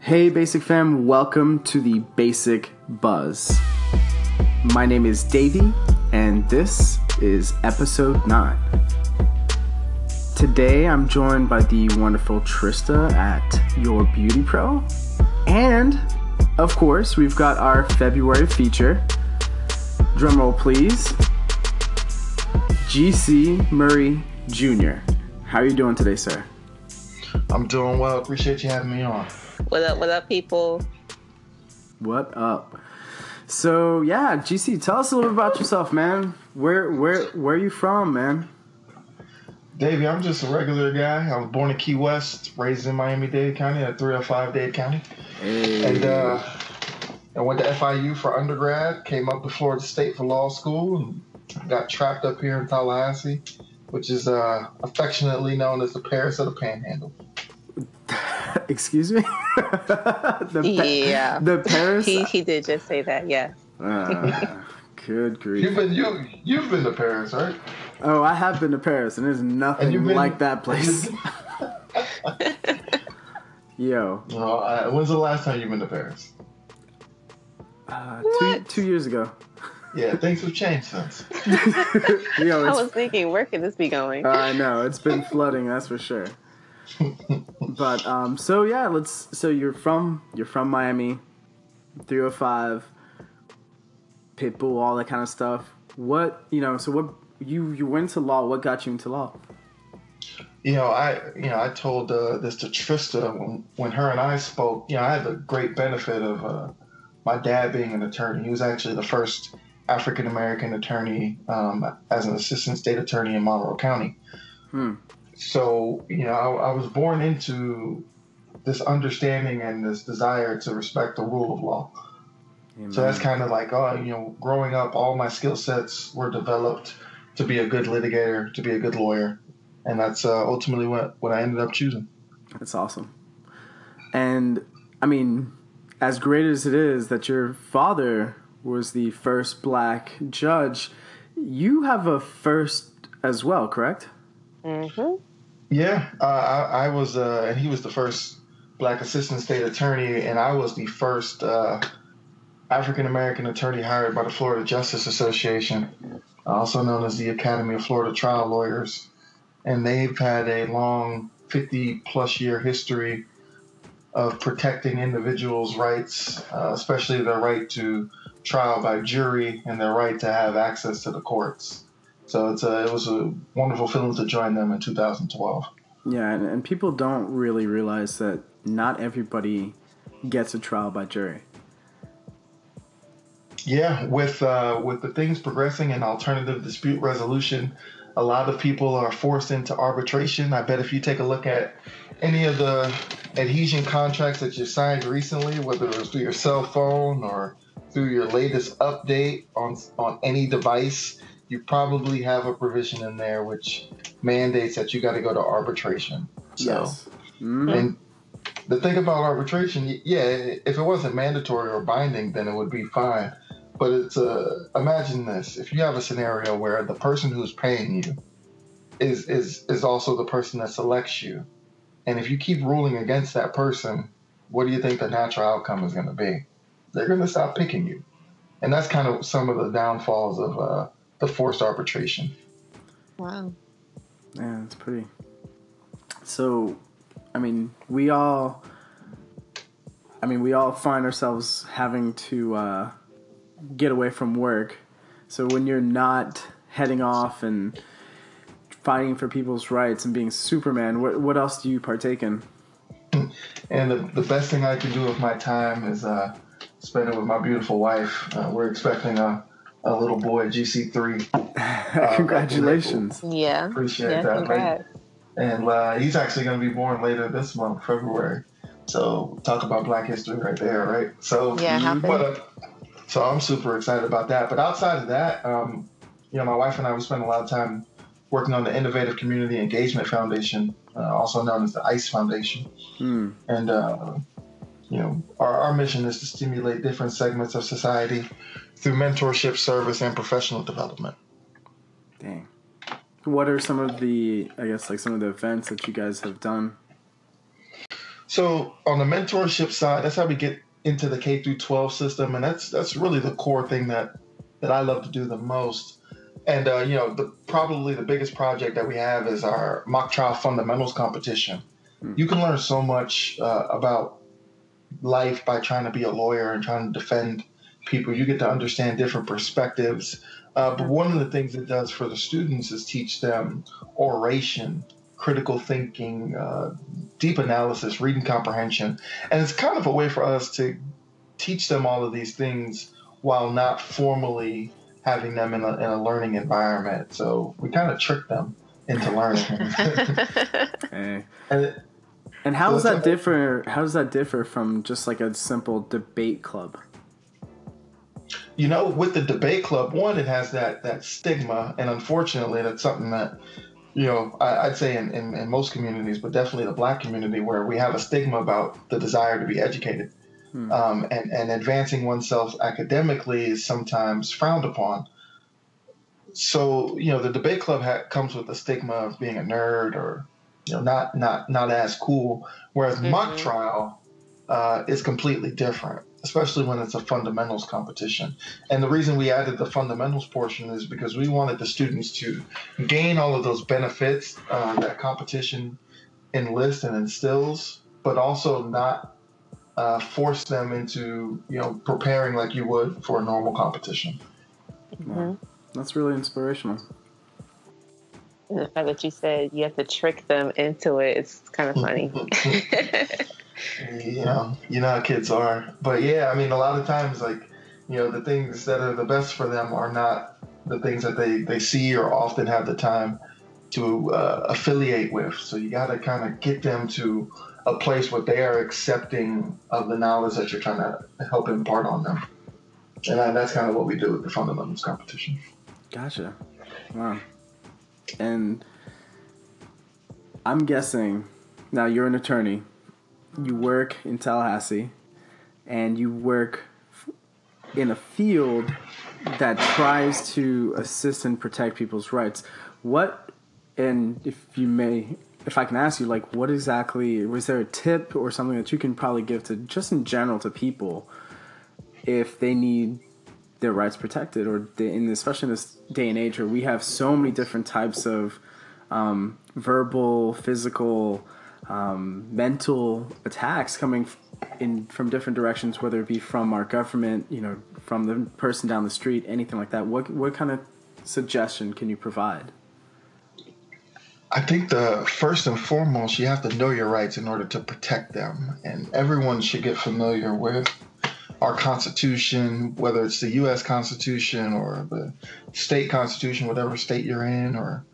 Hey, Basic Fam, welcome to the Basic Buzz. My name is Davey, and this is episode 9. Today, I'm joined by the wonderful Trista at Your Beauty Pro. And, of course, we've got our February feature. Drumroll, please. GC Murray Jr. How are you doing today, sir? I'm doing well. Appreciate you having me on. What up, what up, people? What up? So yeah, GC, tell us a little bit about yourself, man. Where where where are you from, man? Davey, I'm just a regular guy. I was born in Key West, raised in Miami-Dade County at 305 Dade County. Hey. And uh, I went to FIU for undergrad, came up to Florida State for law school, and got trapped up here in Tallahassee, which is uh, affectionately known as the Paris of the Panhandle. Excuse me. the pa- Yeah. The Paris. He he did just say that, yeah. Ah, good grief. You've been you you've been to Paris, right? Oh, I have been to Paris, and there's nothing And been- like that place. Yo, No, uh, when's the last time you've been to Paris? uh, two What? two years ago. Yeah, things have changed since. Yo, I was thinking, where could this be going? I know it's been flooding, that's for sure. But um, so yeah, let's. So you're from you're from Miami, 305, Pitbull, all that kind of stuff. What you know? So what you you went to law? What got you into law? You know, I you know I told uh, this to Trista when when her and I spoke. You know, I had the great benefit of uh, my dad being an attorney. He was actually the first African American attorney um, as an assistant state attorney in Monroe County. Hmm. So you know, I, I was born into this understanding and this desire to respect the rule of law. So that's kind of like, oh, you know, growing up, all my skill sets were developed to be a good litigator, to be a good lawyer, and that's uh, ultimately what what I ended up choosing. That's awesome. And I mean, as great as it is that your father was the first black judge, you have a first as well, correct? Mm-hmm. Yeah, uh, I, I was, uh, and he was the first black assistant state attorney, and I was the first uh, African American attorney hired by the Florida Justice Association, also known as the Academy of Florida Trial Lawyers, and they've had a long 50 plus year history of protecting individuals' rights, uh, especially their right to trial by jury and their right to have access to the courts. So it's a, it was a wonderful feeling to join them in 2012. Yeah, and, and people don't really realize that not everybody gets a trial by jury. Yeah, with uh, with the things progressing in alternative dispute resolution, a lot of people are forced into arbitration. I bet if you take a look at any of the adhesion contracts that you signed recently, whether it was through your cell phone or through your latest update on on any device, you probably have a provision in there which mandates that you got to go to arbitration. So, Yes. Mhm. and the thing about arbitration, yeah, if it wasn't mandatory or binding, then it would be fine. But it's uh, imagine this: if you have a scenario where the person who's paying you is is is also the person that selects you, and if you keep ruling against that person, what do you think the natural outcome is going to be? They're going to stop picking you, and that's kind of some of the downfalls of uh, the forced arbitration. Wow. Yeah, it's pretty. So, I mean, we all. I mean, we all find ourselves having to uh, get away from work. So when you're not heading off and fighting for people's rights and being Superman, what what else do you partake in? And the, the best thing I can do with my time is uh, spend it with my beautiful wife. Uh, we're expecting a, a little boy, GC3. Congratulations. Yeah. Appreciate yeah, that. congrats. And uh, he's actually going to be born later this month, February. So talk about Black History right there, right? So Yeah, happy. but, uh, so I'm super excited about that. But outside of that, um, you know, my wife and I we spend a lot of time working on the Innovative Community Engagement Foundation, uh, also known as the ICE Foundation. Hmm. And, uh, you know, our, our mission is to stimulate different segments of society through mentorship, service, and professional development. Dang. What are some of the, I guess, like some of the events that you guys have done? So on the mentorship side, that's how we get into the K through 12 system, and that's that's really the core thing that that I love to do the most. And uh, you know, the probably the biggest project that we have is our mock trial fundamentals competition. Mm. You can learn so much uh, about life by trying to be a lawyer and trying to defend people. You get to understand different perspectives. Uh, but one of the things it does for the students is teach them oration, critical thinking, uh, deep analysis, reading comprehension. And it's kind of a way for us to teach them all of these things while not formally having them in a, in a learning environment. So we kind of trick them into learning. hey. and, it, and how does that differ? How does that differ from just like a simple debate club? You know, with the debate club, one, it has that that stigma, and unfortunately, that's something that you know I, would say in, in, in most communities, but definitely the black community, where we have a stigma about the desire to be educated. Hmm. Um, and, and advancing oneself academically is sometimes frowned upon. So, you know, the debate club ha- comes with the stigma of being a nerd or, you know, not not not as cool. Whereas mm-hmm. mock trial uh, is completely different, especially when it's a fundamentals competition. And the reason we added the fundamentals portion is because we wanted the students to gain all of those benefits uh, that competition enlists and instills, but also not uh, force them into you know preparing like you would for a normal competition. Mm-hmm. That's really inspirational. And the fact that you said you have to trick them into it, it's kind of funny. you know, you know how kids are. But yeah, I mean, a lot of times, like, you know, the things that are the best for them are not the things that they, they see or often have the time to uh, affiliate with. So you got to kind of get them to a place where they are accepting of the knowledge that you're trying to help impart on them. And that's kind of what we do with the fundamentals competition. Gotcha. Wow. And I'm guessing now you're an attorney. You work in Tallahassee and you work in a field that tries to assist and protect people's rights. What, and if you may if I can ask you, like, what exactly was there a tip or something that you can probably give to just in general to people if they need their rights protected, or they, in especially in this day and age where we have so many different types of um, verbal, physical, um, mental attacks coming in from different directions, whether it be from our government, you know, from the person down the street, anything like that. What what kind of suggestion can you provide? I think the first and foremost, you have to know your rights in order to protect them, and everyone should get familiar with our Constitution, whether it's the U.S. Constitution or the state Constitution, whatever state you're in, or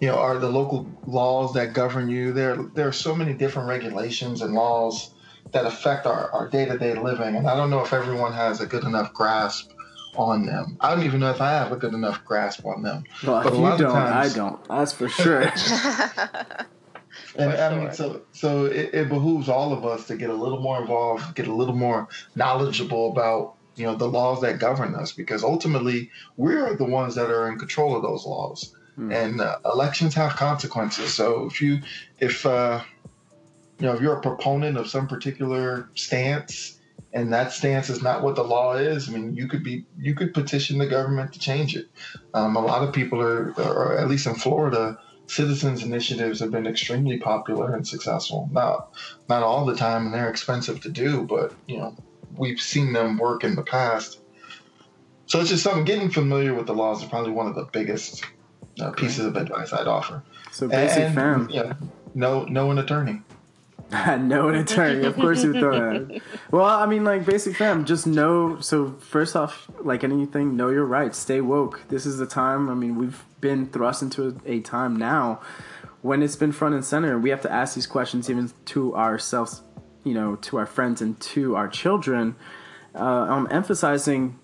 you know, are the local laws that govern you. There, there are so many different regulations and laws that affect our, our day-to-day living, and I don't know if everyone has a good enough grasp on them. I don't even know if I have a good enough grasp on them. Well, but if you don't, times, I don't. That's for sure. and I mean, so so it, it, behooves all of us to get a little more involved, get a little more knowledgeable about you know the laws that govern us, because ultimately we're the ones that are in control of those laws. Hmm. And uh, elections have consequences. So if you if uh, you know if you're a proponent of some particular stance and that stance is not what the law is. I mean, you could be you could petition the government to change it. Um, a lot of people are, or at least in Florida, citizens initiatives have been extremely popular and successful. Not not all the time, and they're expensive to do, but you know we've seen them work in the past. So it's just something. Getting familiar with the laws is probably one of the biggest uh, pieces of advice I'd offer. So basic and, fam. Yeah, no, know an attorney. know an attorney. Of course you throw that. Well, I mean, like basic fam, just know. So first off, like anything, know your rights. Stay woke. This is the time. I mean, we've been thrust into a, a time now when it's been front and center. We have to ask these questions even to ourselves, you know, to our friends and to our children. Uh, I'm emphasizing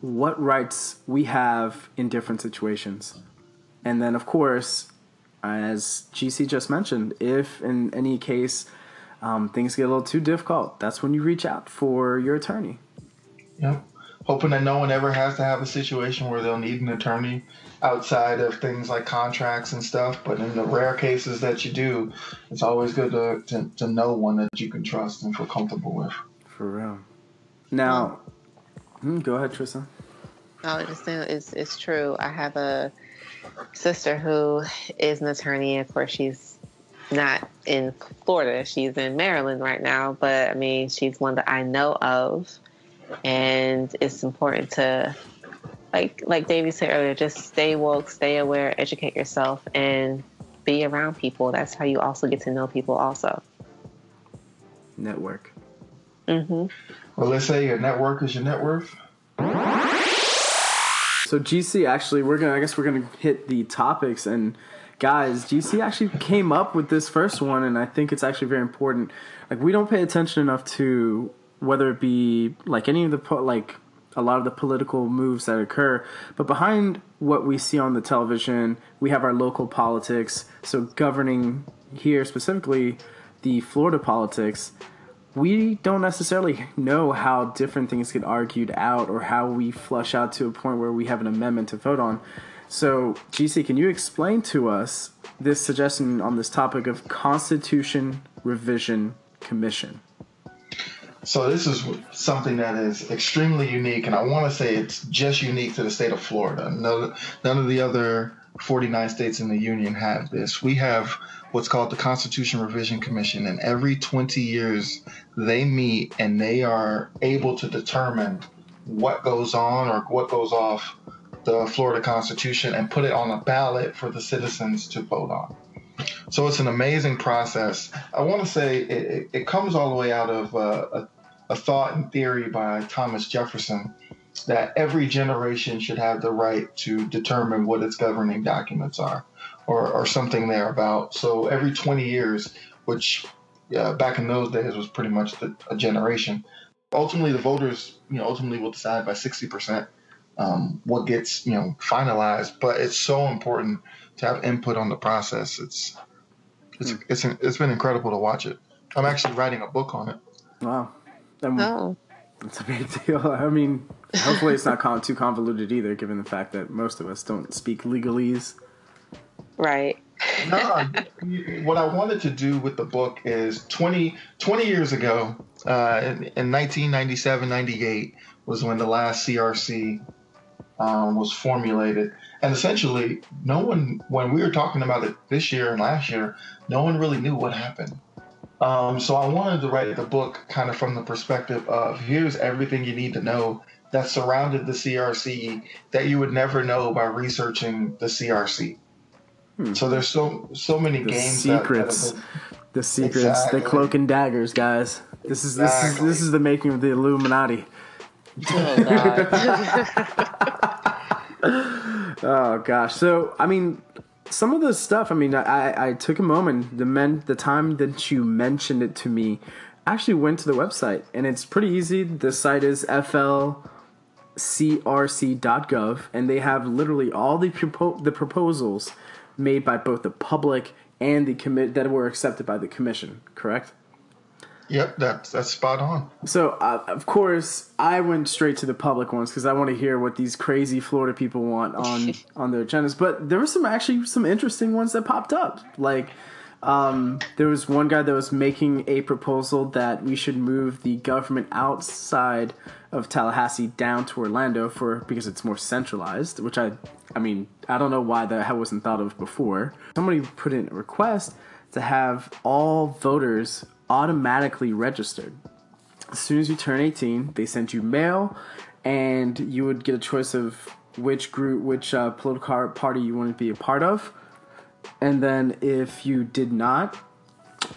what rights we have in different situations, and then of course as GC just mentioned, if in any case um, things get a little too difficult, that's when you reach out for your attorney. Yep. hoping that no one ever has to have a situation where they'll need an attorney outside of things like contracts and stuff. But in the rare cases that you do, it's always good to, to, to know one that you can trust and feel comfortable with. For real. Now, hmm, go ahead, Tristan. No, it's, it's, it's true. I have a sister who is an attorney. Of course, she's not in Florida. She's in Maryland right now, but I mean, she's one that I know of. And it's important to, like, like Davey said earlier, just stay woke, stay aware, educate yourself, and be around people. That's how you also get to know people, also. Network. Mm-hmm. Well, let's say your network is your net worth. So GC, actually, we're gonna. I guess we're gonna hit the topics and guys. GC actually came up with this first one, and I think it's actually very important. Like we don't pay attention enough to whether it be like any of the po- like a lot of the political moves that occur, but behind what we see on the television, we have our local politics. So governing here specifically the Florida politics we don't necessarily know how different things get argued out or how we flush out to a point where we have an amendment to vote on. So, GC, can you explain to us this suggestion on this topic of Constitution Revision Commission? So, this is something that is extremely unique, and I want to say it's just unique to the state of Florida. No, none of the other 49 states in the union have this. We have what's called the Constitution Revision Commission, and every 20 years they meet and they are able to determine what goes on or what goes off the Florida Constitution and put it on a ballot for the citizens to vote on. So it's an amazing process. I want to say it, it comes all the way out of uh, a, a thought and theory by Thomas Jefferson that every generation should have the right to determine what its governing documents are or, or something thereabout. So every 20 years, which uh, back in those days was pretty much the, a generation, ultimately the voters, you know, ultimately will decide by 60% um, what gets, you know, finalized. But it's so important to have input on the process. It's it's mm. it's it's been incredible to watch it. I'm actually writing a book on it. Wow. oh. It's a big deal. I mean, hopefully it's not too convoluted either, given the fact that most of us don't speak legalese. Right. no, what I wanted to do with the book is 20, 20 years ago, uh, in, in 1997, 98 was when the last CRC um, was formulated. And essentially, no one, when we were talking about it this year and last year, no one really knew what happened. Um, so I wanted to write the book kind of from the perspective of here's everything you need to know that surrounded the CRC that you would never know by researching the CRC. Hmm. So there's so so many the games. Secrets, that, that the secrets, exactly. the cloak and daggers, guys. This is exactly. this is this is the making of the Illuminati. Oh oh gosh. So I mean, some of the stuff. I mean, I I took a moment. The men, the time that you mentioned it to me, actually went to the website, and it's pretty easy. The site is flcrc.gov, and they have literally all the propo- the proposals made by both the public and the commit that were accepted by the commission. Correct. Yep, that's that's spot on. So, uh, of course, I went straight to the public ones because I want to hear what these crazy Florida people want on on their agendas. But there were some actually some interesting ones that popped up. Like, um, there was one guy that was making a proposal that we should move the government outside of Tallahassee down to Orlando for because it's more centralized. Which I, I mean, I don't know why that wasn't thought of before. Somebody put in a request to have all voters automatically registered. As soon as you turn 18, they send you mail, and you would get a choice of which group, which uh, political party you want to be a part of. And then if you did not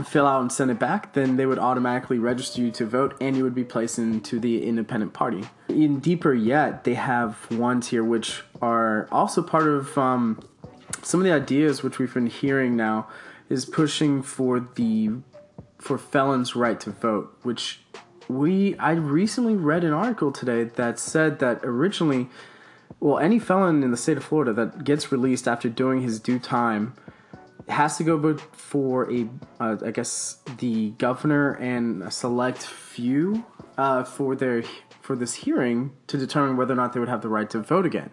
fill out and send it back, then they would automatically register you to vote and you would be placed into the independent party. In deeper yet, they have ones here which are also part of um, some of the ideas which we've been hearing now is pushing for the for felons' right to vote, which we I recently read an article today that said that originally, well, any felon in the state of Florida that gets released after doing his due time has to go before a, uh, I guess the governor and a select few uh, for their for this hearing to determine whether or not they would have the right to vote again,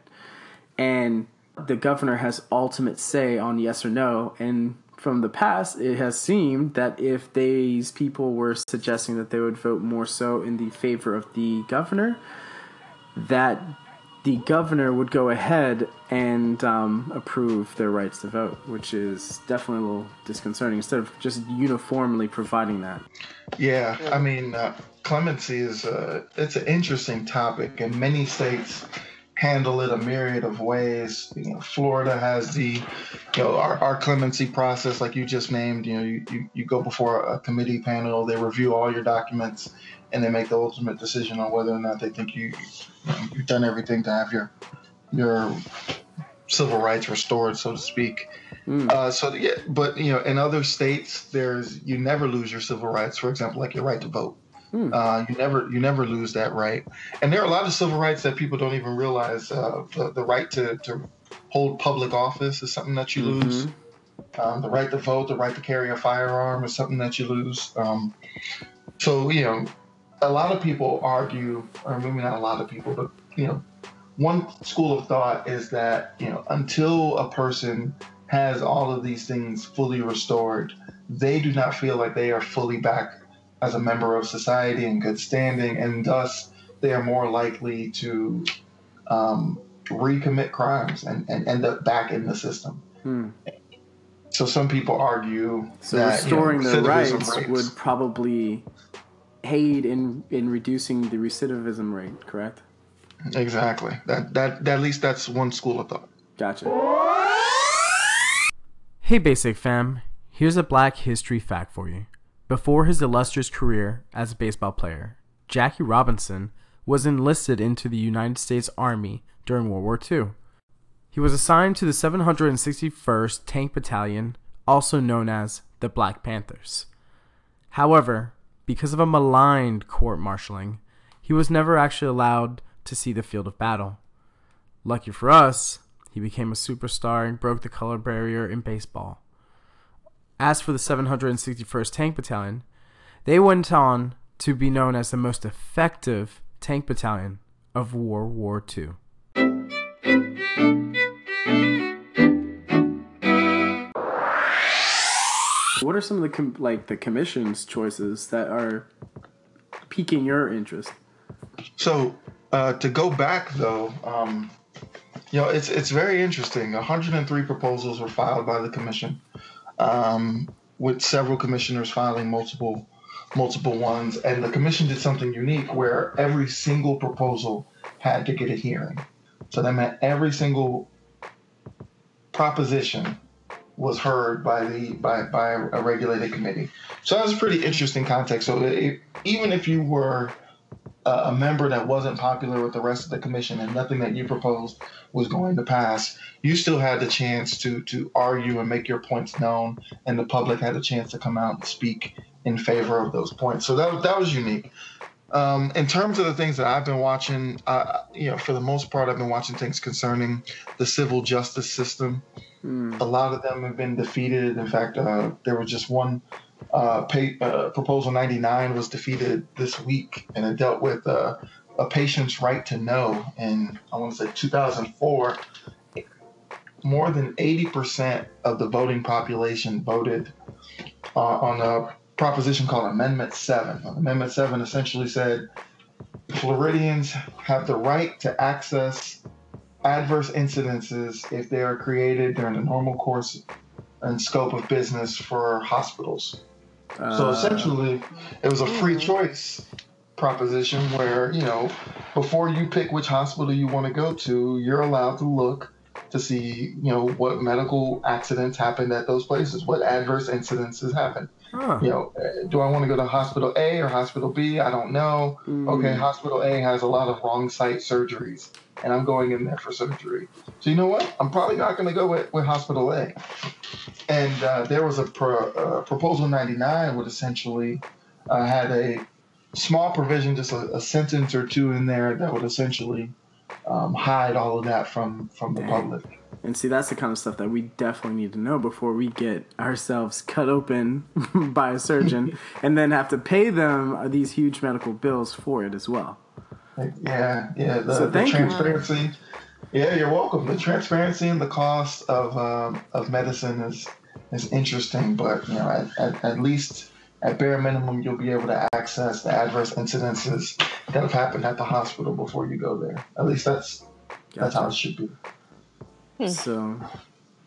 and the governor has ultimate say on yes or no. And from the past, it has seemed that if these people were suggesting that they would vote more so in the favor of the governor, that the governor would go ahead and um, approve their rights to vote, which is definitely a little disconcerting instead of just uniformly providing that. Yeah, I mean, uh, clemency is uh, it's an interesting topic, and many states handle it a myriad of ways. You know, Florida has the, you know, our, our clemency process, like you just named. You know, you, you, you go before a committee panel, they review all your documents, and they make the ultimate decision on whether or not they think you, you've done everything to have your your civil rights restored, so to speak. Mm. Uh, so yeah, but you know, in other states, there's you never lose your civil rights. For example, like your right to vote. Hmm. Uh, you never you never lose that right. And there are a lot of civil rights that people don't even realize. Uh, the, the right to, to hold public office is something that you mm-hmm. lose. Um, the right to vote, the right to carry a firearm is something that you lose. Um, so you know, a lot of people argue, or maybe not a lot of people, but you know, one school of thought is that you know until a person has all of these things fully restored, they do not feel like they are fully back as a member of society in good standing, and thus they are more likely to um, recommit crimes and, and end up back in the system. Hmm. So some people argue so that restoring you know, their rights rates, would probably aid in in reducing the recidivism rate. Correct? Exactly. That that, that at least that's one school of thought. Gotcha. Hey, basic fam. Here's a Black History fact for you. Before his illustrious career as a baseball player, Jackie Robinson was enlisted into the United States Army during World War II. He was assigned to the 761st Tank Battalion, also known as the Black Panthers. However, because of a maligned court martialing, he was never actually allowed to see the field of battle. Lucky for us, he became a superstar and broke the color barrier in baseball. As for the 761st Tank Battalion, they went on to be known as the most effective tank battalion of World War II. What are some of the com- like the commission's choices that are piquing your interest? So uh, to go back though, um, you know, it's it's very interesting. 103 proposals were filed by the commission um, with several commissioners filing multiple multiple ones. And the commission did something unique where every single proposal had to get a hearing. So that meant every single proposition was heard by the by, by a regulated committee. So that was a pretty interesting context. So it, even if you were a member that wasn't popular with the rest of the commission and nothing that you proposed was going to pass, you still had the chance to to argue and make your points known, and the public had a chance to come out and speak in favor of those points. So that that was unique. Um, in terms of the things that I've been watching, uh, you know, for the most part, I've been watching things concerning the civil justice system. Mm. A lot of them have been defeated. In fact, uh, there was just one uh, pay, uh, Proposal 99 was defeated this week, and it dealt with uh, a patient's right to know. And I want to say 2004, more than 80% of the voting population voted uh, on a proposition called Amendment 7. Amendment 7 essentially said Floridians have the right to access adverse incidences if they are created during the normal course and scope of business for hospitals. Uh, so essentially, it was a free hmm. choice proposition where, you know, before you pick which hospital you want to go to, you're allowed to look to see, you know, what medical accidents happened at those places, what adverse incidences happened. Huh. You know, do I want to go to hospital A or hospital B? I don't know. Mm. Okay, hospital A has a lot of wrong site surgeries, and I'm going in there for surgery. So you know what? I'm probably not going to go with, with hospital A. And uh, there was a pro, uh, proposal 99 would essentially uh, had a small provision, just a, a, sentence or two in there that would essentially um, hide all of that from from the Dang. public. And see, that's the kind of stuff that we definitely need to know before we get ourselves cut open by a surgeon and then have to pay them these huge medical bills for it as well. Yeah, yeah. The, So the thank you. transparency. Yeah, you're welcome. The transparency and the cost of um, of medicine is is interesting, but you know, at, at, at least at bare minimum, you'll be able to access the adverse incidences that have happened at the hospital before you go there. At least that's that's how it should be. So,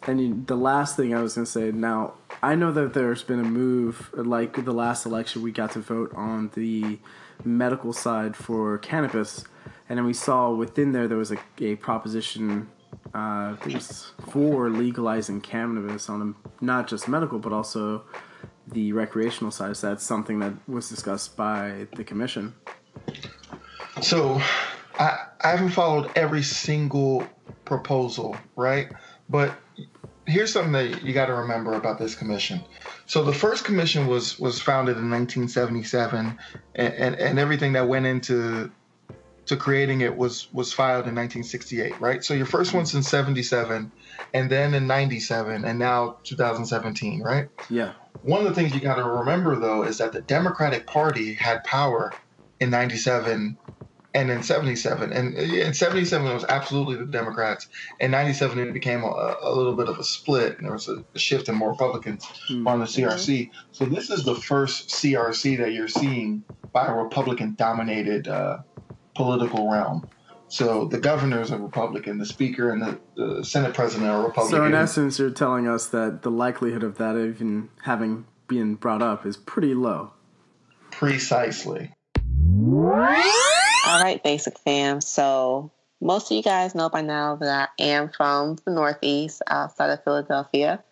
and you, the last thing I was going to say now, I know that there's been a move, like the last election, we got to vote on the medical side for cannabis. And then we saw within there, there was a, a proposition uh, I think it's for legalizing cannabis on a, not just medical, but also the recreational side. So that's something that was discussed by the commission. So, I I haven't followed every single proposal, right? But here's something that you got to remember about this commission. So the first commission was was founded in 1977, and, and, and everything that went into to creating it was was filed in 1968, right? So your first one's in 77, and then in 97, and now 2017, right? Yeah. One of the things you got to remember though is that the Democratic Party had power in 97 and in 77 and in 77 it was absolutely the democrats. In 97 it became a, a little bit of a split and there was a, a shift in more republicans on the crc so this is the first crc that you're seeing by a republican dominated uh, political realm so the governor is a republican the speaker and the, the senate president are republican So in essence, you're telling us that the likelihood of that even having been brought up is pretty low. precisely All right, Basic fam. So most of you guys know by now that I am from the Northeast, outside of Philadelphia.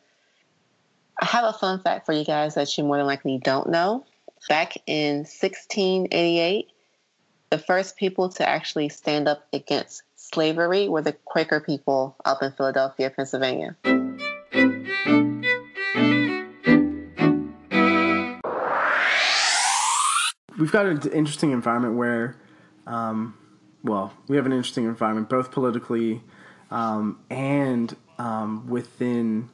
I have a fun fact for you guys that you more than likely don't know. Back in 1688, the first people to actually stand up against slavery were the Quaker people up in Philadelphia, Pennsylvania. We've got an interesting environment where, um, well, we have an interesting environment both politically um, and um, within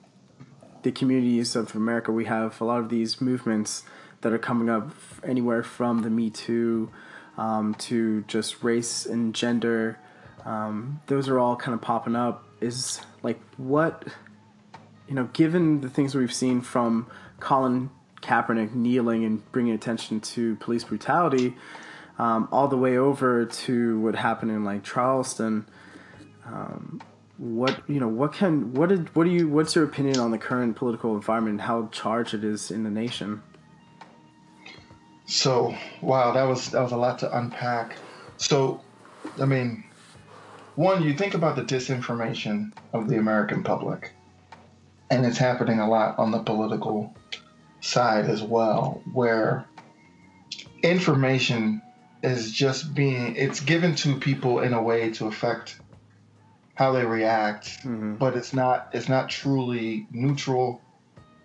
the communities of America. We have a lot of these movements that are coming up anywhere from the Me Too um, to just race and gender. Um, those are all kind of popping up. Is like what you know, given the things we've seen from Colin Kaepernick kneeling and bringing attention to police brutality, um, all the way over to what happened in like Charleston, um, what you know, what can what did what do you what's your opinion on the current political environment and how charged it is in the nation? So wow, that was that was a lot to unpack. So, I mean, one, you think about the disinformation of the American public, and it's happening a lot on the political side as well, where information is just being it's given to people in a way to affect how they react, mm-hmm. but it's not it's not truly neutral,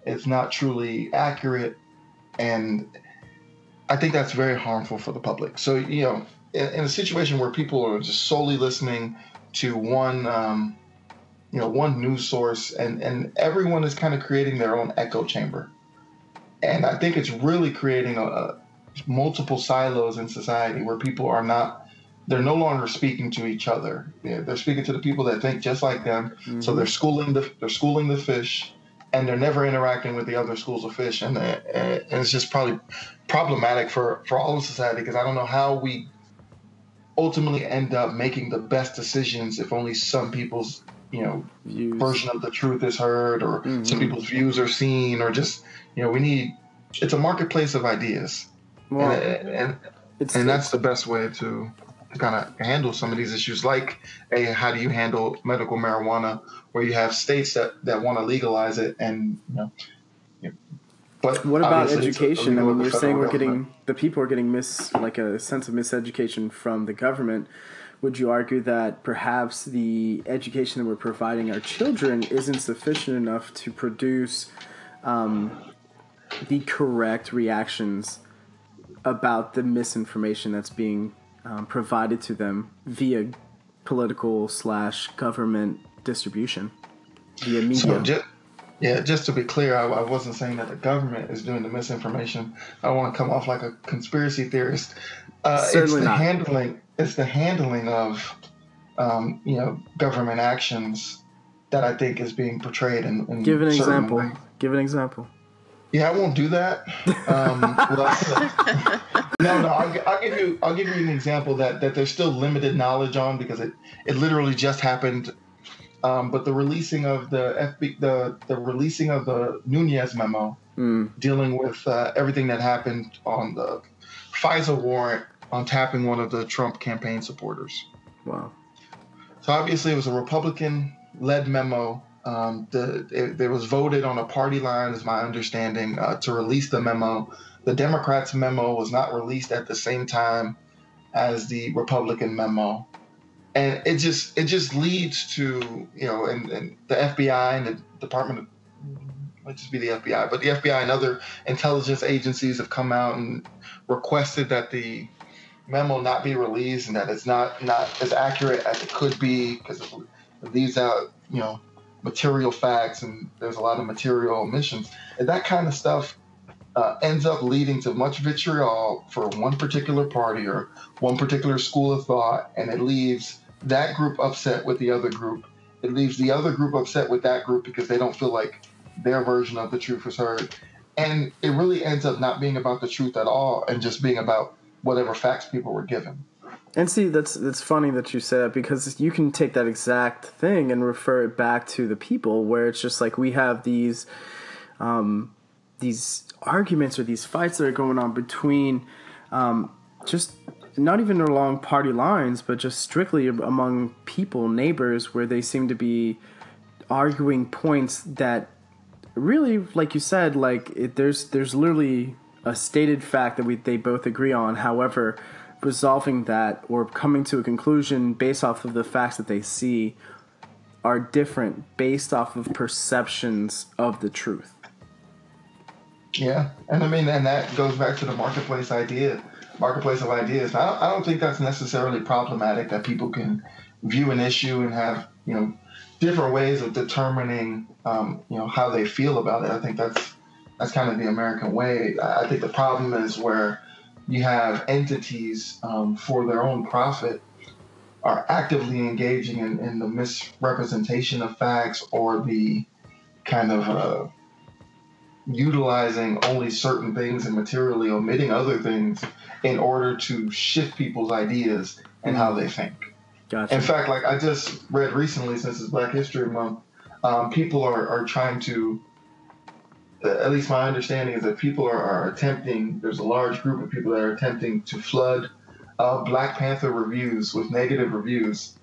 it's not truly accurate, and I think that's very harmful for the public. So, you know, in, in a situation where people are just solely listening to one, um, you know, one news source, and and everyone is kind of creating their own echo chamber, and I think it's really creating a, a multiple silos in society where people are not. They're no longer speaking to each other. Yeah, they're speaking to the people that think just like them. So they're schooling the they're schooling the fish, and they're never interacting with the other schools of fish, and, uh, and it's just probably problematic for for all of society because I don't know how we ultimately end up making the best decisions if only some people's you know Views. version of the truth is heard or some people's views are seen or just you know we need it's a marketplace of ideas Well, and, and it's and that's the best way to to kind of handle some of these issues like a how do you handle medical marijuana where you have states that that want to legalize it and you know you- but What about education? I mean, you're saying we're getting the people are getting mis like a sense of miseducation from the government. Would you argue that perhaps the education that we're providing our children isn't sufficient enough to produce um, the correct reactions about the misinformation that's being um, provided to them via political slash government distribution via media. So just, yeah, just to be clear, I, I, wasn't saying that the government is doing the misinformation. I don't want to come off like a conspiracy theorist. Uh, Certainly it's the not. handling. It's the handling of, um, you know, government actions that I think is being portrayed in. in Give an example. Ways. Give an example. Yeah, I won't do that. Um, no, no, I'll, I'll, give you. I'll give you an example that that there's still limited knowledge on because it it literally just happened. Um, but the releasing of the FB, the the releasing of the Nunes memo, mm. dealing with uh, everything that happened on the FISA warrant on tapping one of the Trump campaign supporters. Wow. So obviously, it was a Republican-led memo um, the, it, it, was voted on a party line, is my understanding, uh, to release the memo. The Democrats' memo was not released at the same time as the Republican memo, and it just it just leads to you know, and, and the FBI and the Department of might just be the FBI, but the FBI and other intelligence agencies have come out and requested that the memo not be released and that it's not not as accurate as it could be because it leaves out you know material facts and there's a lot of material omissions. And that kind of stuff uh, ends up leading to much vitriol for one particular party or one particular school of thought, and it leaves that group upset with the other group. It leaves the other group upset with that group because they don't feel like their version of the truth was heard. And it really ends up not being about the truth at all and just being about whatever facts people were given. And see, that's it's funny that you say that because you can take that exact thing and refer it back to the people, where it's just like we have these, um, these arguments or these fights that are going on between, um, just not even along party lines, but just strictly among people, neighbors, where they seem to be arguing points that really, like you said, like it, there's there's literally a stated fact that we they both agree on. However resolving that or coming to a conclusion based off of the facts that they see are different based off of perceptions of the truth. Yeah, and I mean, and that goes back to the marketplace idea, marketplace of ideas. I don't, I don't think that's necessarily problematic that people can view an issue and have you know different ways of determining um, you know how they feel about it. I think that's that's kind of the American way. I think the problem is where you have entities um, for their own profit are actively engaging in, in, the misrepresentation of facts or the kind of uh, utilizing only certain things and materially omitting other things in order to shift people's ideas and how they think. Gotcha. In fact, like I just read recently, since it's Black History Month, um, people are, are trying to at least my understanding is that people are, are, attempting, there's a large group of people that are attempting to flood uh, Black Panther reviews with negative reviews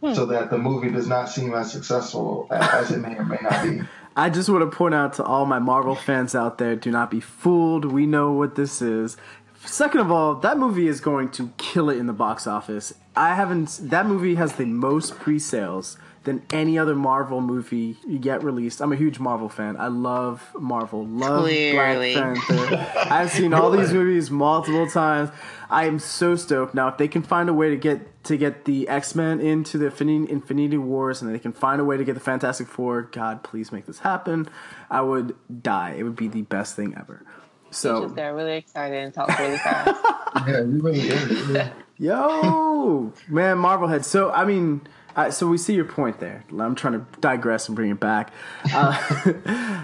hmm. so that the movie does not seem as successful as it may or may not be. I just want to point out to all my Marvel fans out there do not be fooled. We know what this is. Second of all, that movie is going to kill it in the box office. I haven't, that movie has the most pre sales than any other Marvel movie yet released. I'm a huge Marvel fan. I love Marvel. Love Clearly. Black Panther. I've seen all these movies multiple times. I am so stoked. Now if they can find a way to get to get the X-Men into the Infinity, Infinity Wars and they can find a way to get the Fantastic Four, God, please make this happen. I would die. It would be the best thing ever. So you just got really excited and talked really fast. yeah, you really Yo, man, Marvelhead. So I mean, so we see your point there. I'm trying to digress and bring it back. Uh,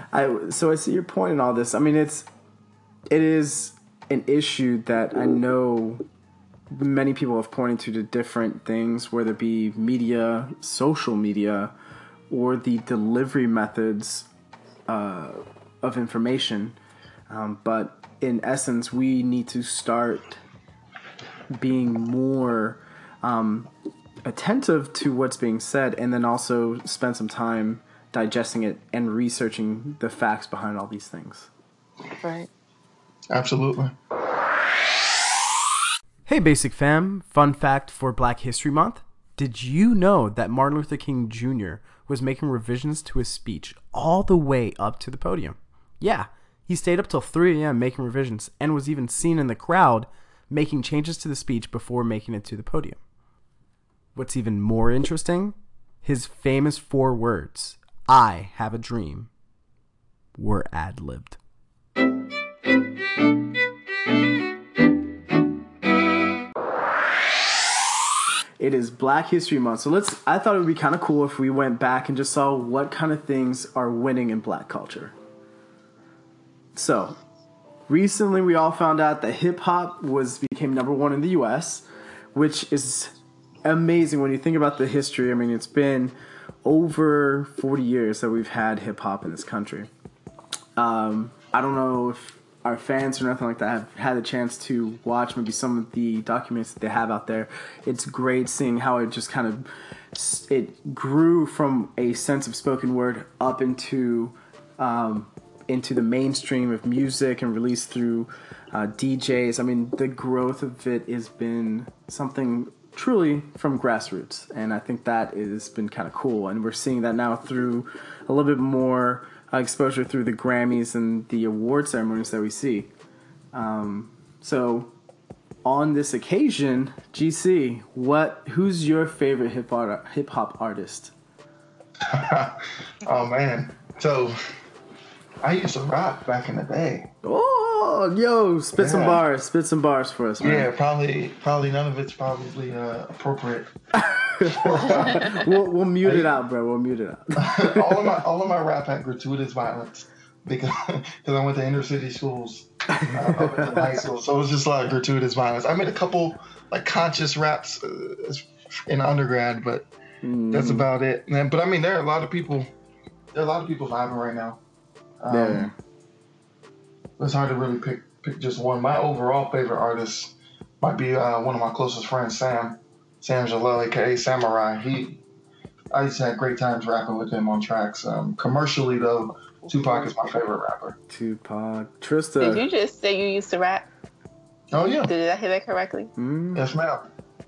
I, so I see your point in all this. I mean, it's it is an issue that I know many people have pointed to the different things, whether it be media, social media, or the delivery methods uh, of information. Um, but in essence, we need to start being more um, attentive to what's being said and then also spend some time digesting it and researching the facts behind all these things. Right. Absolutely. Hey, Basic Fam. Fun fact for Black History Month. Did you know that Martin Luther King Jr. was making revisions to his speech all the way up to the podium? Yeah, he stayed up till 3 a.m. making revisions and was even seen in the crowd making changes to the speech before making it to the podium. What's even more interesting, his famous four words, I have a dream, were ad libbed. It is Black History Month, so let's. I thought it would be kind of cool if we went back and just saw what kind of things are winning in Black culture. So, recently we all found out that hip hop was became number one in the U.S., which is amazing when you think about the history. I mean, it's been over 40 years that we've had hip hop in this country. Um, I don't know if our fans or nothing like that have had a chance to watch maybe some of the documents that they have out there. It's great seeing how it just kind of it grew from a sense of spoken word up into um, into the mainstream of music and released through uh, DJs. I mean, the growth of it has been something truly from grassroots, and I think that has been kind of cool. And we're seeing that now through a little bit more uh, exposure through the Grammys and the award ceremonies that we see. Um, so, on this occasion, GC, what who's your favorite hip hop hip hop artist? oh man, so I used to rap back in the day. Oh, yo, spit some bars, spit some bars for us, man. Yeah, probably probably none of it's probably uh, appropriate. we'll, we'll mute it out, bro. We'll mute it out. all of my all of my rap had gratuitous violence because because I went to inner city schools uh, up until high school, so it was just like gratuitous violence. I made a couple like conscious raps uh, in undergrad, but that's about it. And but I mean, there are a lot of people. There are a lot of people vibing right now. Um, There. It's hard to really pick pick just one. My overall favorite artist might be uh, one of my closest friends, Sam. Sam Jalil, aka Samurai. He, I used to have great times rapping with him on tracks. Um, commercially though, Tupac is my favorite rapper. Tupac, Trista. Did you just say you used to rap? Oh yeah, Did I hear that correctly? Mm, yes ma'am.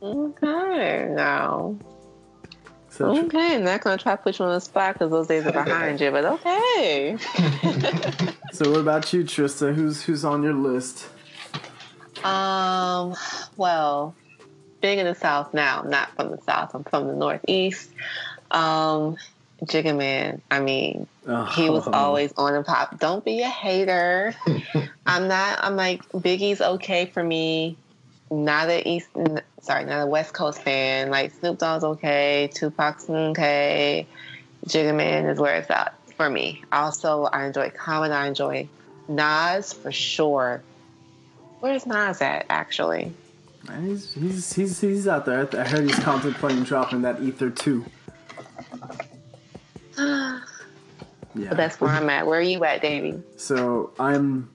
Okay, no. So Okay, I'm not gonna try to put you on the spot because those days are behind you, but okay. so what about you, Trista? Who's who's on your list? Um, well, being in the South now, I'm not from the South, I'm from the Northeast. Um, Jigga Man, I mean, he was Oh. always on the pop. Don't be a hater. I'm not, I'm like, Biggie's okay for me. Not a East, n- sorry, not a West Coast fan. Like, Snoop Dogg's okay. Tupac's okay. Jigga Man is where it's at for me. Also, I enjoy Common. I enjoy Nas for sure. Where's Nas at, actually? He's, he's he's he's out there. I heard he's contemplating dropping that Ether two. Yeah. But that's where I'm at. Where are you at, Davey? So I'm,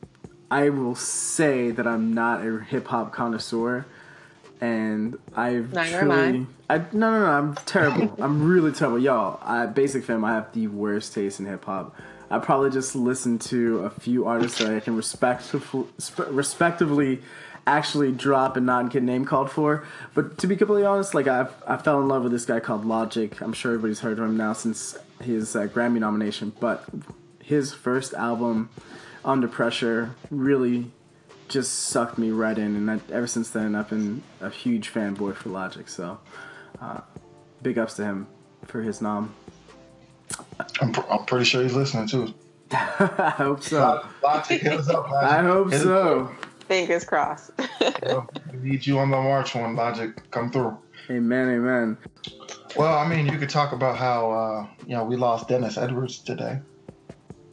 I will say that I'm not a hip hop connoisseur, and I've Neither truly, I no no no, I'm terrible. I'm really terrible, y'all. I basic fam. I have the worst taste in hip hop. I probably just listen to a few artists that I can respectful, respectively actually drop and not get name called for. But to be completely honest, like I I fell in love with this guy called Logic. I'm sure everybody's heard of him now since his uh, Grammy nomination. But his first album, Under Pressure, really just sucked me right in, and I, ever since then I've been a huge fanboy for Logic. So, uh, big ups to him for his nom. I'm, pr- I'm pretty sure he's listening too. I hope so. Logic, hit us up, Logic. I hope Hit so. Fingers crossed. up. We need you on the march one, Logic. Come through. Amen, amen. Well, I mean, you could talk about how uh, you know we lost Dennis Edwards today.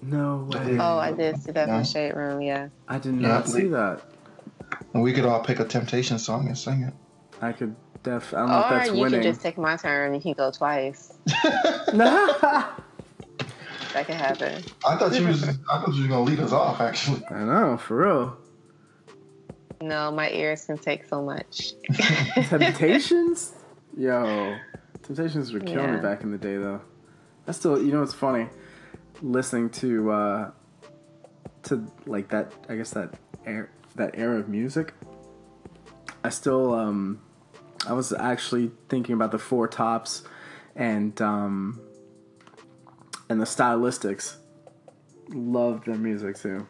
No way. oh, I did see that Yeah. from Shade Room, yeah. I did Yeah, not see we- that. And we could all pick a Temptation song and sing it. I could def. I don't know if Or that's you winning. can just take my turn and can go twice. I That could happen. I thought you was I thought you was gonna lead us off actually. I know, for real. No, my ears can take so much. Temptations? Yo, Temptations were killing me back in the day, though. I still, you know, what's funny? Listening to, uh, to like that, I guess that era, that era of music. I still, um, I was actually thinking about the Four Tops, and um, and the Stylistics. Love their music too.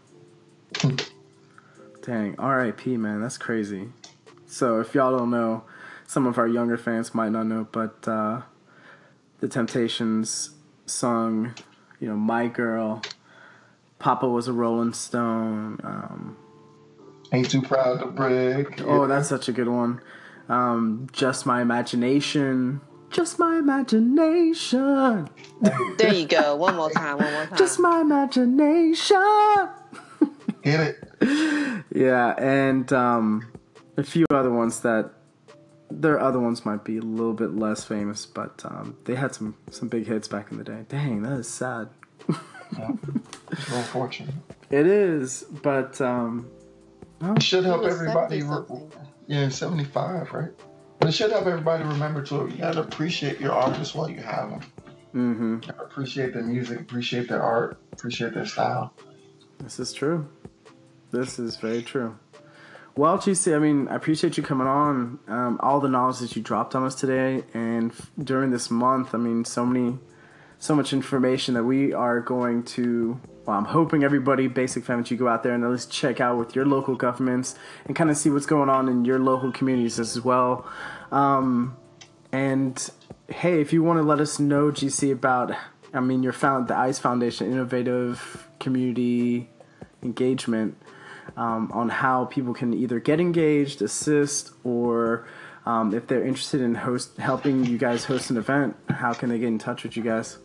Dang, R.I.P. Man, that's crazy. So if y'all don't know, some of our younger fans might not know, but uh, the Temptations sung, you know, "My Girl." Papa was a Rolling Stone. Um, Ain't too proud to Break. oh, that's such a good one. Um, Just my imagination. Just my imagination. There you go. One more time. One more time. Just my imagination. Get it? Yeah, and um, a few other ones that their other ones might be a little bit less famous, but um, they had some some big hits back in the day. Dang, that is sad. It's real fortunate. It is, but um, It should help everybody. re- yeah, 75, right? But it should help everybody remember to you gotta appreciate your artists while you have them. Mm-hmm. Appreciate their music, appreciate their art, appreciate their style. this is true. This is very true. Well, GC, I mean, I appreciate you coming on. Um, all the knowledge that you dropped on us today, and f- during this month, I mean, so many, so much information that we are going to. Well, I'm hoping everybody, Basic Fam, that you go out there and at least check out with your local governments and kind of see what's going on in your local communities as well. Um, and hey, if you want to let us know, GC, about, I mean, your found the ICE Foundation, innovative community engagement, um, on how people can either get engaged, assist, or um, if they're interested in host helping you guys host an event, how can they get in touch with you guys?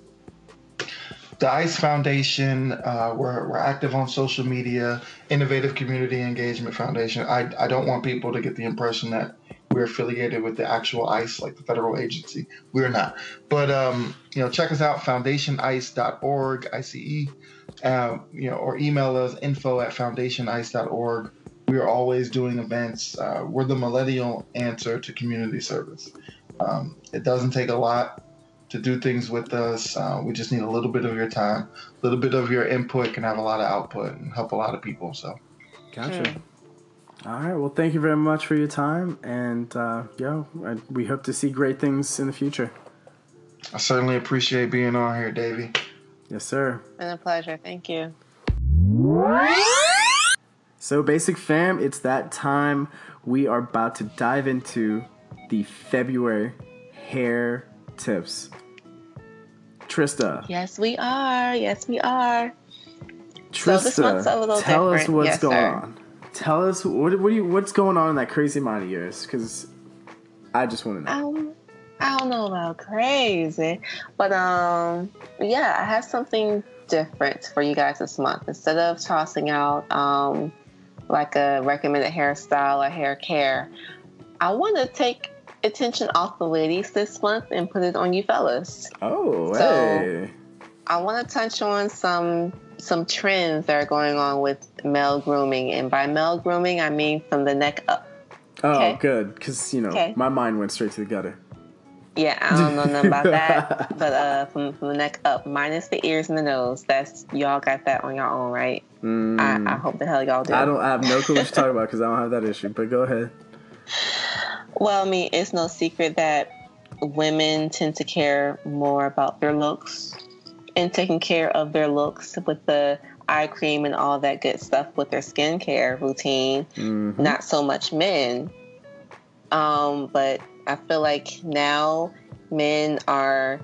The ICE Foundation, uh, we're, we're active on social media, Innovative Community Engagement Foundation. I, I don't want people to get the impression that we're affiliated with the actual ICE, like the federal agency. We're not. But, um, you know, check us out, foundationice.org, I-C-E, uh, you know, or email us info at foundationice.org. We are always doing events. Uh, we're the millennial answer to community service. Um, it doesn't take a lot to do things with us. Uh, we just need a little bit of your time, a little bit of your input can have a lot of output and help a lot of people. So Gotcha. All right. Well, thank you very much for your time, and uh, yo, we hope to see great things in the future. I certainly appreciate being on here, Davey. Yes, sir. Been a pleasure. Thank you. So, basic fam, it's that time. We are about to dive into the February hair tips. Trista, Yes, we are. Yes, we are. Trista, So this month's a little tell us what's Yes, going sir. on. Tell us what what you, what's going on in that crazy mind of yours? Because I just want to know. Don't, I don't know about crazy, but um, yeah, I have something different for you guys this month. Instead of tossing out um, like a recommended hairstyle or hair care, I want to take attention off the ladies this month and put it on you fellas. Oh, So- hey. I want to touch on some some trends that are going on with male grooming, and by male grooming, I mean from the neck up. Oh, okay. good. Because you know, Okay. my mind went straight to the gutter. Yeah, I don't know nothing about that, but uh, from from the neck up, minus the ears and the nose. That's y'all got that on your own, right? Mm, I, I hope the hell y'all do. I don't. I have no clue what you're talking about because I don't have that issue. But go ahead. Well, I mean, it's no secret that women tend to care more about their looks and taking care of their looks with the eye cream and all that good stuff with their skincare routine. Mhm. Not so much men. Um, but I feel like now men are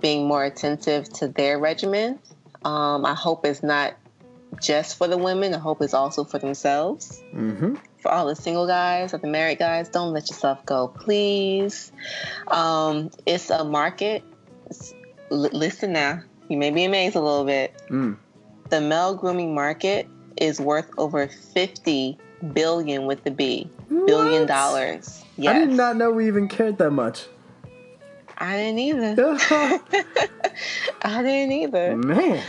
being more attentive to their regimen. Um, I hope it's not just for the women. I hope it's also for themselves Mhm. for all the single guys or the married guys, don't let yourself go, please. Um, it's a market. It's- l- listen now, you may be amazed a little bit. Mm. The male grooming market is worth over fifty billion with the B billion dollars. I did not know we even cared that much. I didn't either. I didn't either. Man.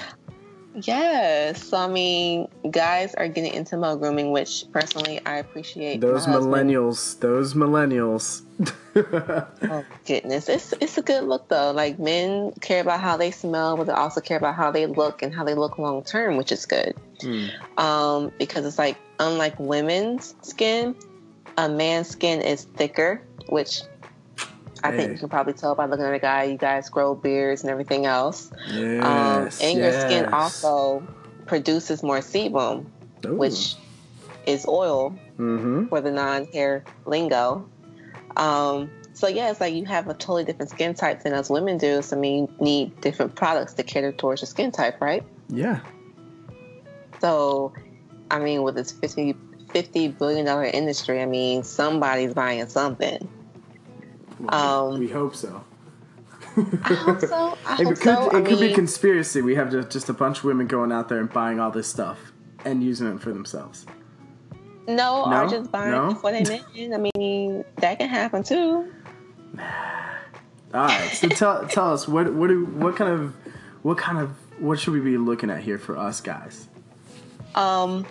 Yes, so I mean, guys are getting into male grooming, which personally I appreciate. Those millennials. Those millennials. Oh goodness, it's it's a good look though. Like men care about how they smell, but they also care about how they look and how they look long term, which is good. Mm. Um, because it's like unlike women's skin, a man's skin is thicker, which I think you can probably tell by looking at a guy. You guys grow beards and everything else, Yes. um, and your skin also produces more sebum, Ooh. which is oil Mhm. for the non-hair lingo. Um, so yeah, it's like you have a totally different skin type than us women do. So I mean, you need different products to cater towards your skin type, right? Yeah. So, I mean, with this 50, 50 billion dollar industry, I mean, somebody's buying something. Well, Um, we hope so. I hope so. I It hope could, so. it I could be conspiracy. We have just, just a bunch of women going out there and buying all this stuff and using it for themselves. no, No? or just buying No? it for their men. I mean, that can happen too. All right. So tell tell us what what do what kind of what kind of what should we be looking at here for us guys? Um,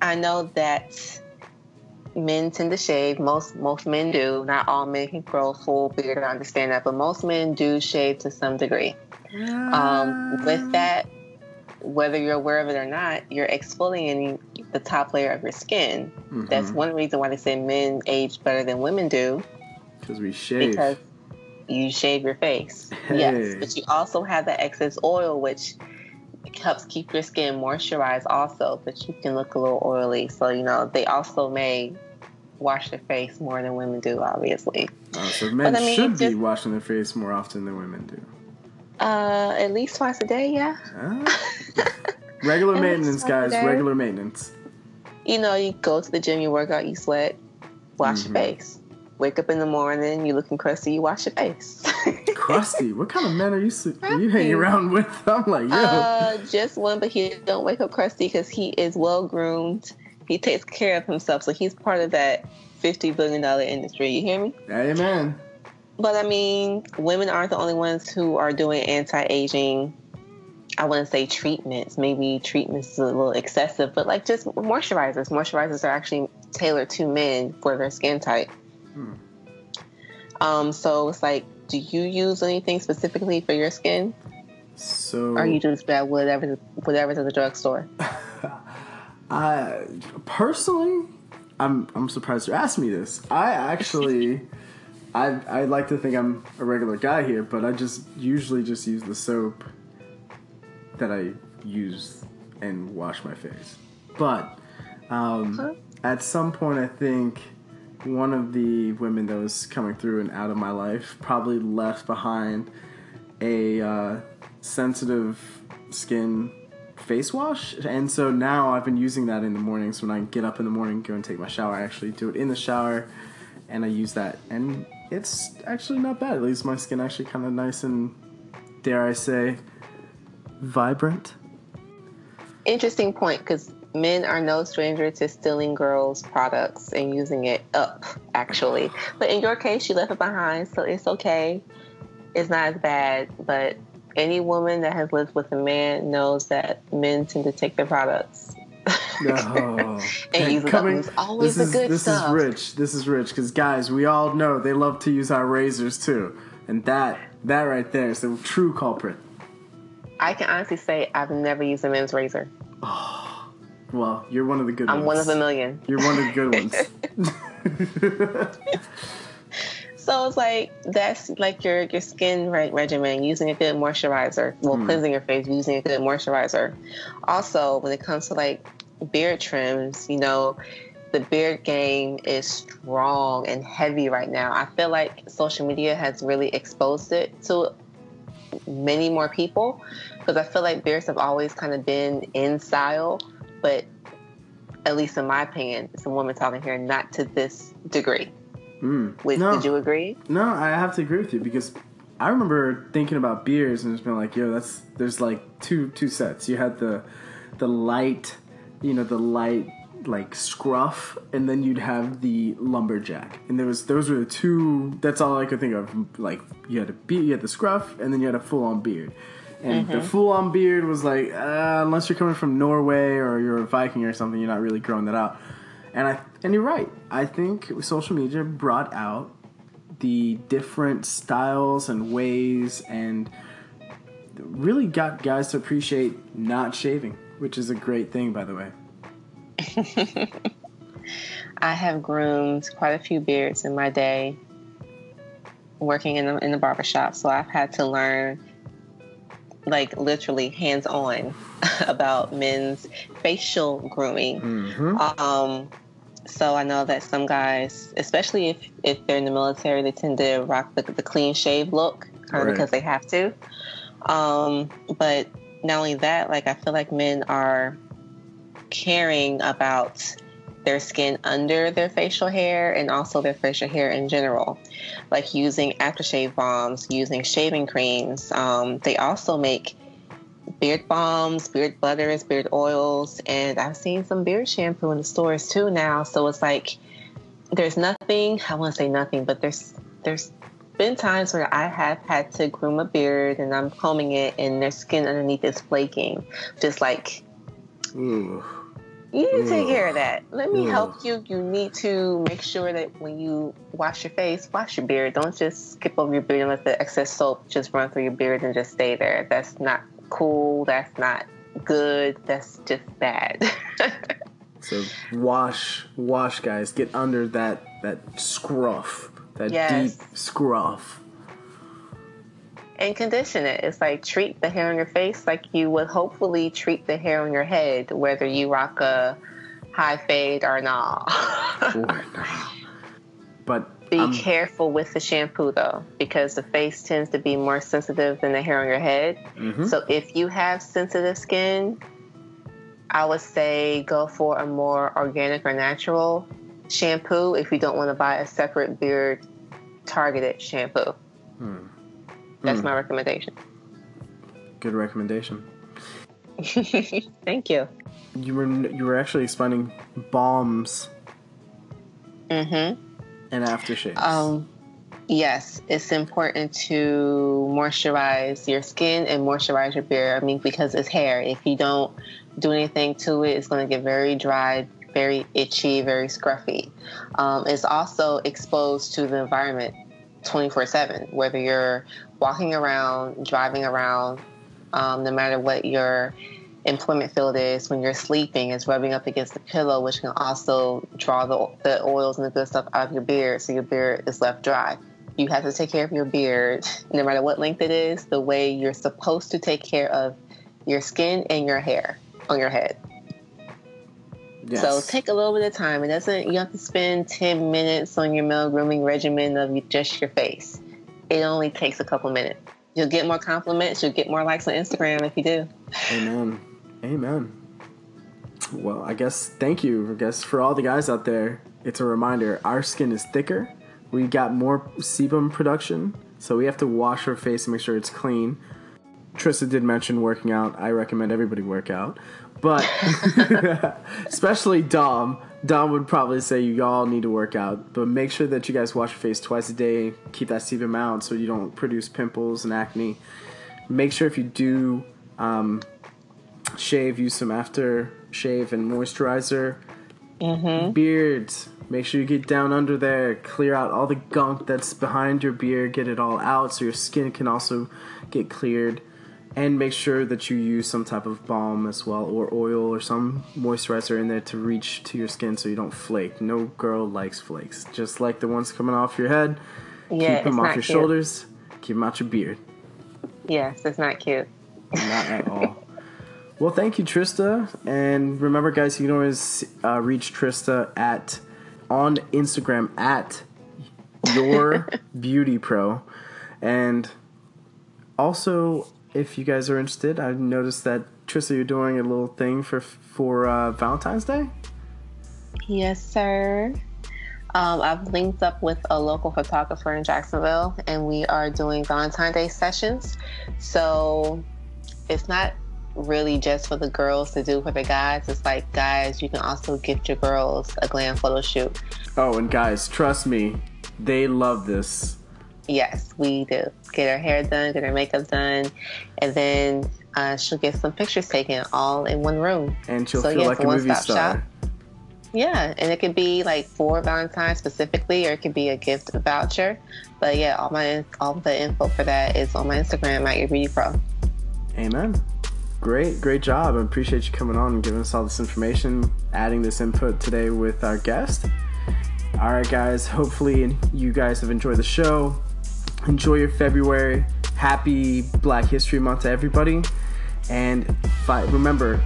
I know that men tend to shave. Most most men do. Not all men can grow a full beard. I understand that, but most men do shave to some degree. Um, with that, whether you're aware of it or not, you're exfoliating the top layer of your skin. That's Mm-hmm. one reason why they say men age better than women do because we shave. because you shave your face. Hey. Yes, but you also have that excess oil, which helps keep your skin moisturized, also. But you can look a little oily, so you know they also may wash their face more than women do, obviously. Oh, so men I mean, should be washing their face more often than women do. Uh, at least twice a day, yeah. Ah. Regular maintenance, guys. once a day. Regular maintenance. You know, you go to the gym, you work out, you sweat, wash Mhm. your face. Wake up in the morning, you looking crusty, you wash your face. Crusty. what kind of men are you are you hanging around with? I'm like, yo. Uh, just one, but he don't wake up crusty because he is well groomed. He takes care of himself, so he's part of that fifty billion dollar industry. You hear me? Amen. But I mean, women aren't the only ones who are doing anti aging. I wouldn't say treatments. Maybe treatments is a little excessive, but like just moisturizers. Moisturizers are actually tailored to men for their skin type. Hmm. Um, so it's like, do you use anything specifically for your skin, So or you just grab whatever whatever's at the drugstore? I personally, I'm I'm surprised you asked me this. I actually, I I like to think I'm a regular guy here, but I just usually just use the soap that I use and wash my face. But um, Huh? at some point, I think one of the women that was coming through and out of my life probably left behind a uh, sensitive skin face wash. And so now i've been using that in the mornings. When i get up in the morning go and take my shower i actually do it in the shower and i use that. And it's actually not bad. It leaves my skin actually kind of nice and dare i say vibrant. Interesting point, because men are no stranger to stealing girls' products and using it up, actually. But in your case, you left it behind, so it's okay. It's not as bad. But any woman that has lived with a man knows that men tend to take their products. Oh. And use it up. Always this the is good this stuff. is rich this is rich because guys we all know they love to use our razors too and that that right there is the true culprit I can honestly say I've never used a men's razor. Oh. Well you're one of the good ones. I'm one of a million. you're one of the good ones So it's like that's like your your skin re- regimen, using a good moisturizer. Well, Hmm. cleansing your face, using a good moisturizer. Also, when it comes to like beard trims, you know, the beard game is strong and heavy right now. I feel like social media has really exposed it to many more people because I feel like beards have always kind of been in style, but at least in my opinion, it's a woman talking here, not to this degree. Mm. No, Would you agree? no, I have to agree with you because I remember thinking about beers and just being like, "Yo, that's there's like two two sets. You had the the light, you know, the light like scruff, and then you'd have the lumberjack. And there was those were the two. That's all I could think of. Like you had a be you had the scruff, and then you had a full on beard. And the full on beard was like, uh, unless you're coming from Norway or you're a Viking or something, you're not really growing that out. And I and you're right. I think social media brought out the different styles and ways and really got guys to appreciate not shaving, which is a great thing by the way. I have groomed quite a few beards in my day working in the in the barbershop, so I've had to learn like literally hands on about men's facial grooming. Mm-hmm. Um So I know that some guys, especially if, if they're in the military, they tend to rock the, the clean shave look kind of Right. because they have to. Um, but not only that, like I feel like men are caring about their skin under their facial hair and also their facial hair in general, like using aftershave balms, using shaving creams. Um, they also make beard balms, beard butters, beard oils, and I've seen some beard shampoo in the stores too now. So it's like there's nothing. I want to say nothing, but there's there's been times where I have had to groom a beard and I'm combing it, and their skin underneath is flaking, just like Ooh. You need to take care of mm. that. Let me help mm. you. You need to make sure that when you wash your face, wash your beard. Don't just skip over your beard and let the excess soap just run through your beard and just stay there. That's not cool. That's not good. That's just bad. So wash, wash, guys. Get under that that scruff, that Yes. deep scruff. And condition it. It's like treat the hair on your face like you would hopefully treat the hair on your head, whether you rock a high fade or not. But Be I'm- careful with the shampoo though, because the face tends to be more sensitive than the hair on your head. Mhm. So if you have sensitive skin, I would say go for a more organic or natural shampoo if you don't want to buy a separate beard targeted shampoo. Hmm. That's Hmm. my recommendation. good recommendation. Thank you. You were you were actually explaining balms. Mm-hmm. and aftershaves. Um, yes, it's important to moisturize your skin and moisturize your beard. I mean, because it's hair. If you don't do anything to it, it's going to get very dry, very itchy, very scruffy. Um, it's also exposed to the environment 24 7, whether you're walking around, driving around, um, no matter what your employment field is when you're sleeping it's rubbing up against the pillow which can also draw the, the oils and the good stuff out of your beard so your beard is left dry. You have to take care of your beard no matter what length it is the way you're supposed to take care of your skin and your hair on your head. Yes. so take a little bit of time. It doesn't you have to spend 10 minutes on your male grooming regimen of just your face it only takes a couple minutes you'll get more compliments you'll get more likes on instagram if you do Amen. Amen. Well, I guess thank you. I guess for all the guys out there, it's a reminder our skin is thicker. We got more sebum production, so we have to wash our face and make sure it's clean. Trista did mention working out. I recommend everybody work out. But especially Dom. Dom would probably say you all need to work out, but make sure that you guys wash your face twice a day. Keep that sebum out so you don't produce pimples and acne. Make sure if you do um, shave, use some after shave and moisturizer. Beards, make sure you get down under there, clear out all the gunk that's behind your beard, get it all out so your skin can also get cleared. And make sure that you use some type of balm as well, or oil, or some moisturizer in there to reach to your skin so you don't flake. No girl likes flakes. Just like the ones coming off your head, yeah keep them off your cute. shoulders, keep them out your beard. yes it's not cute Not at all. Well, thank you, Trista. And remember, guys, you can always uh, reach Trista at on Instagram at your beauty pro. And also, if you guys are interested, I noticed that Trista, you're doing a little thing for for uh, Valentine's Day. Yes, sir. Um, I've linked up with a local photographer in Jacksonville, and we are doing Valentine's Day sessions. So it's not really just for the girls to do for the guys. It's like, guys, you can also gift your girls a glam photo shoot. Oh, and guys, trust me, they love this. Yes, we do. Get her hair done, get her makeup done, and then uh, she'll get some pictures taken all in one room. And she'll So, feel yeah, like a a movie star. shop. Yeah, and it could be like for Valentine's specifically, or it could be a gift voucher. But yeah, all my all the info for that is on my Instagram at your beauty pro. Amen. Great, great job. I appreciate you coming on and giving us all this information, adding this input today with our guest. All right, guys. Hopefully, you guys have enjoyed the show. Enjoy your February. Happy Black History Month to everybody. And fi- remember,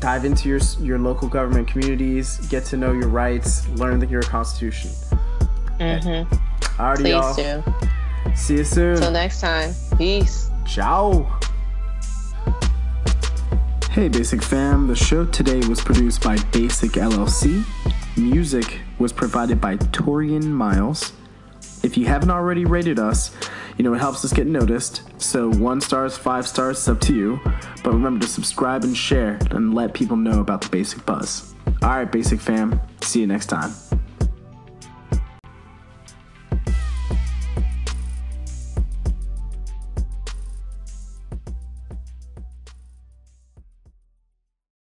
dive into your your local government communities, get to know your rights, learn the, your constitution. Mm-hmm. Alrighty, Please y'all. do. See you soon. Till next time. Peace. Ciao. Hey, Basic Fam. The show today was produced by Basic LLC. Music was provided by Torian Miles. If you haven't already rated us, you know, it helps us get noticed. So, one stars, five stars, it's up to you. But remember to subscribe and share and let people know about the Basic Buzz. All right, Basic Fam. See you next time.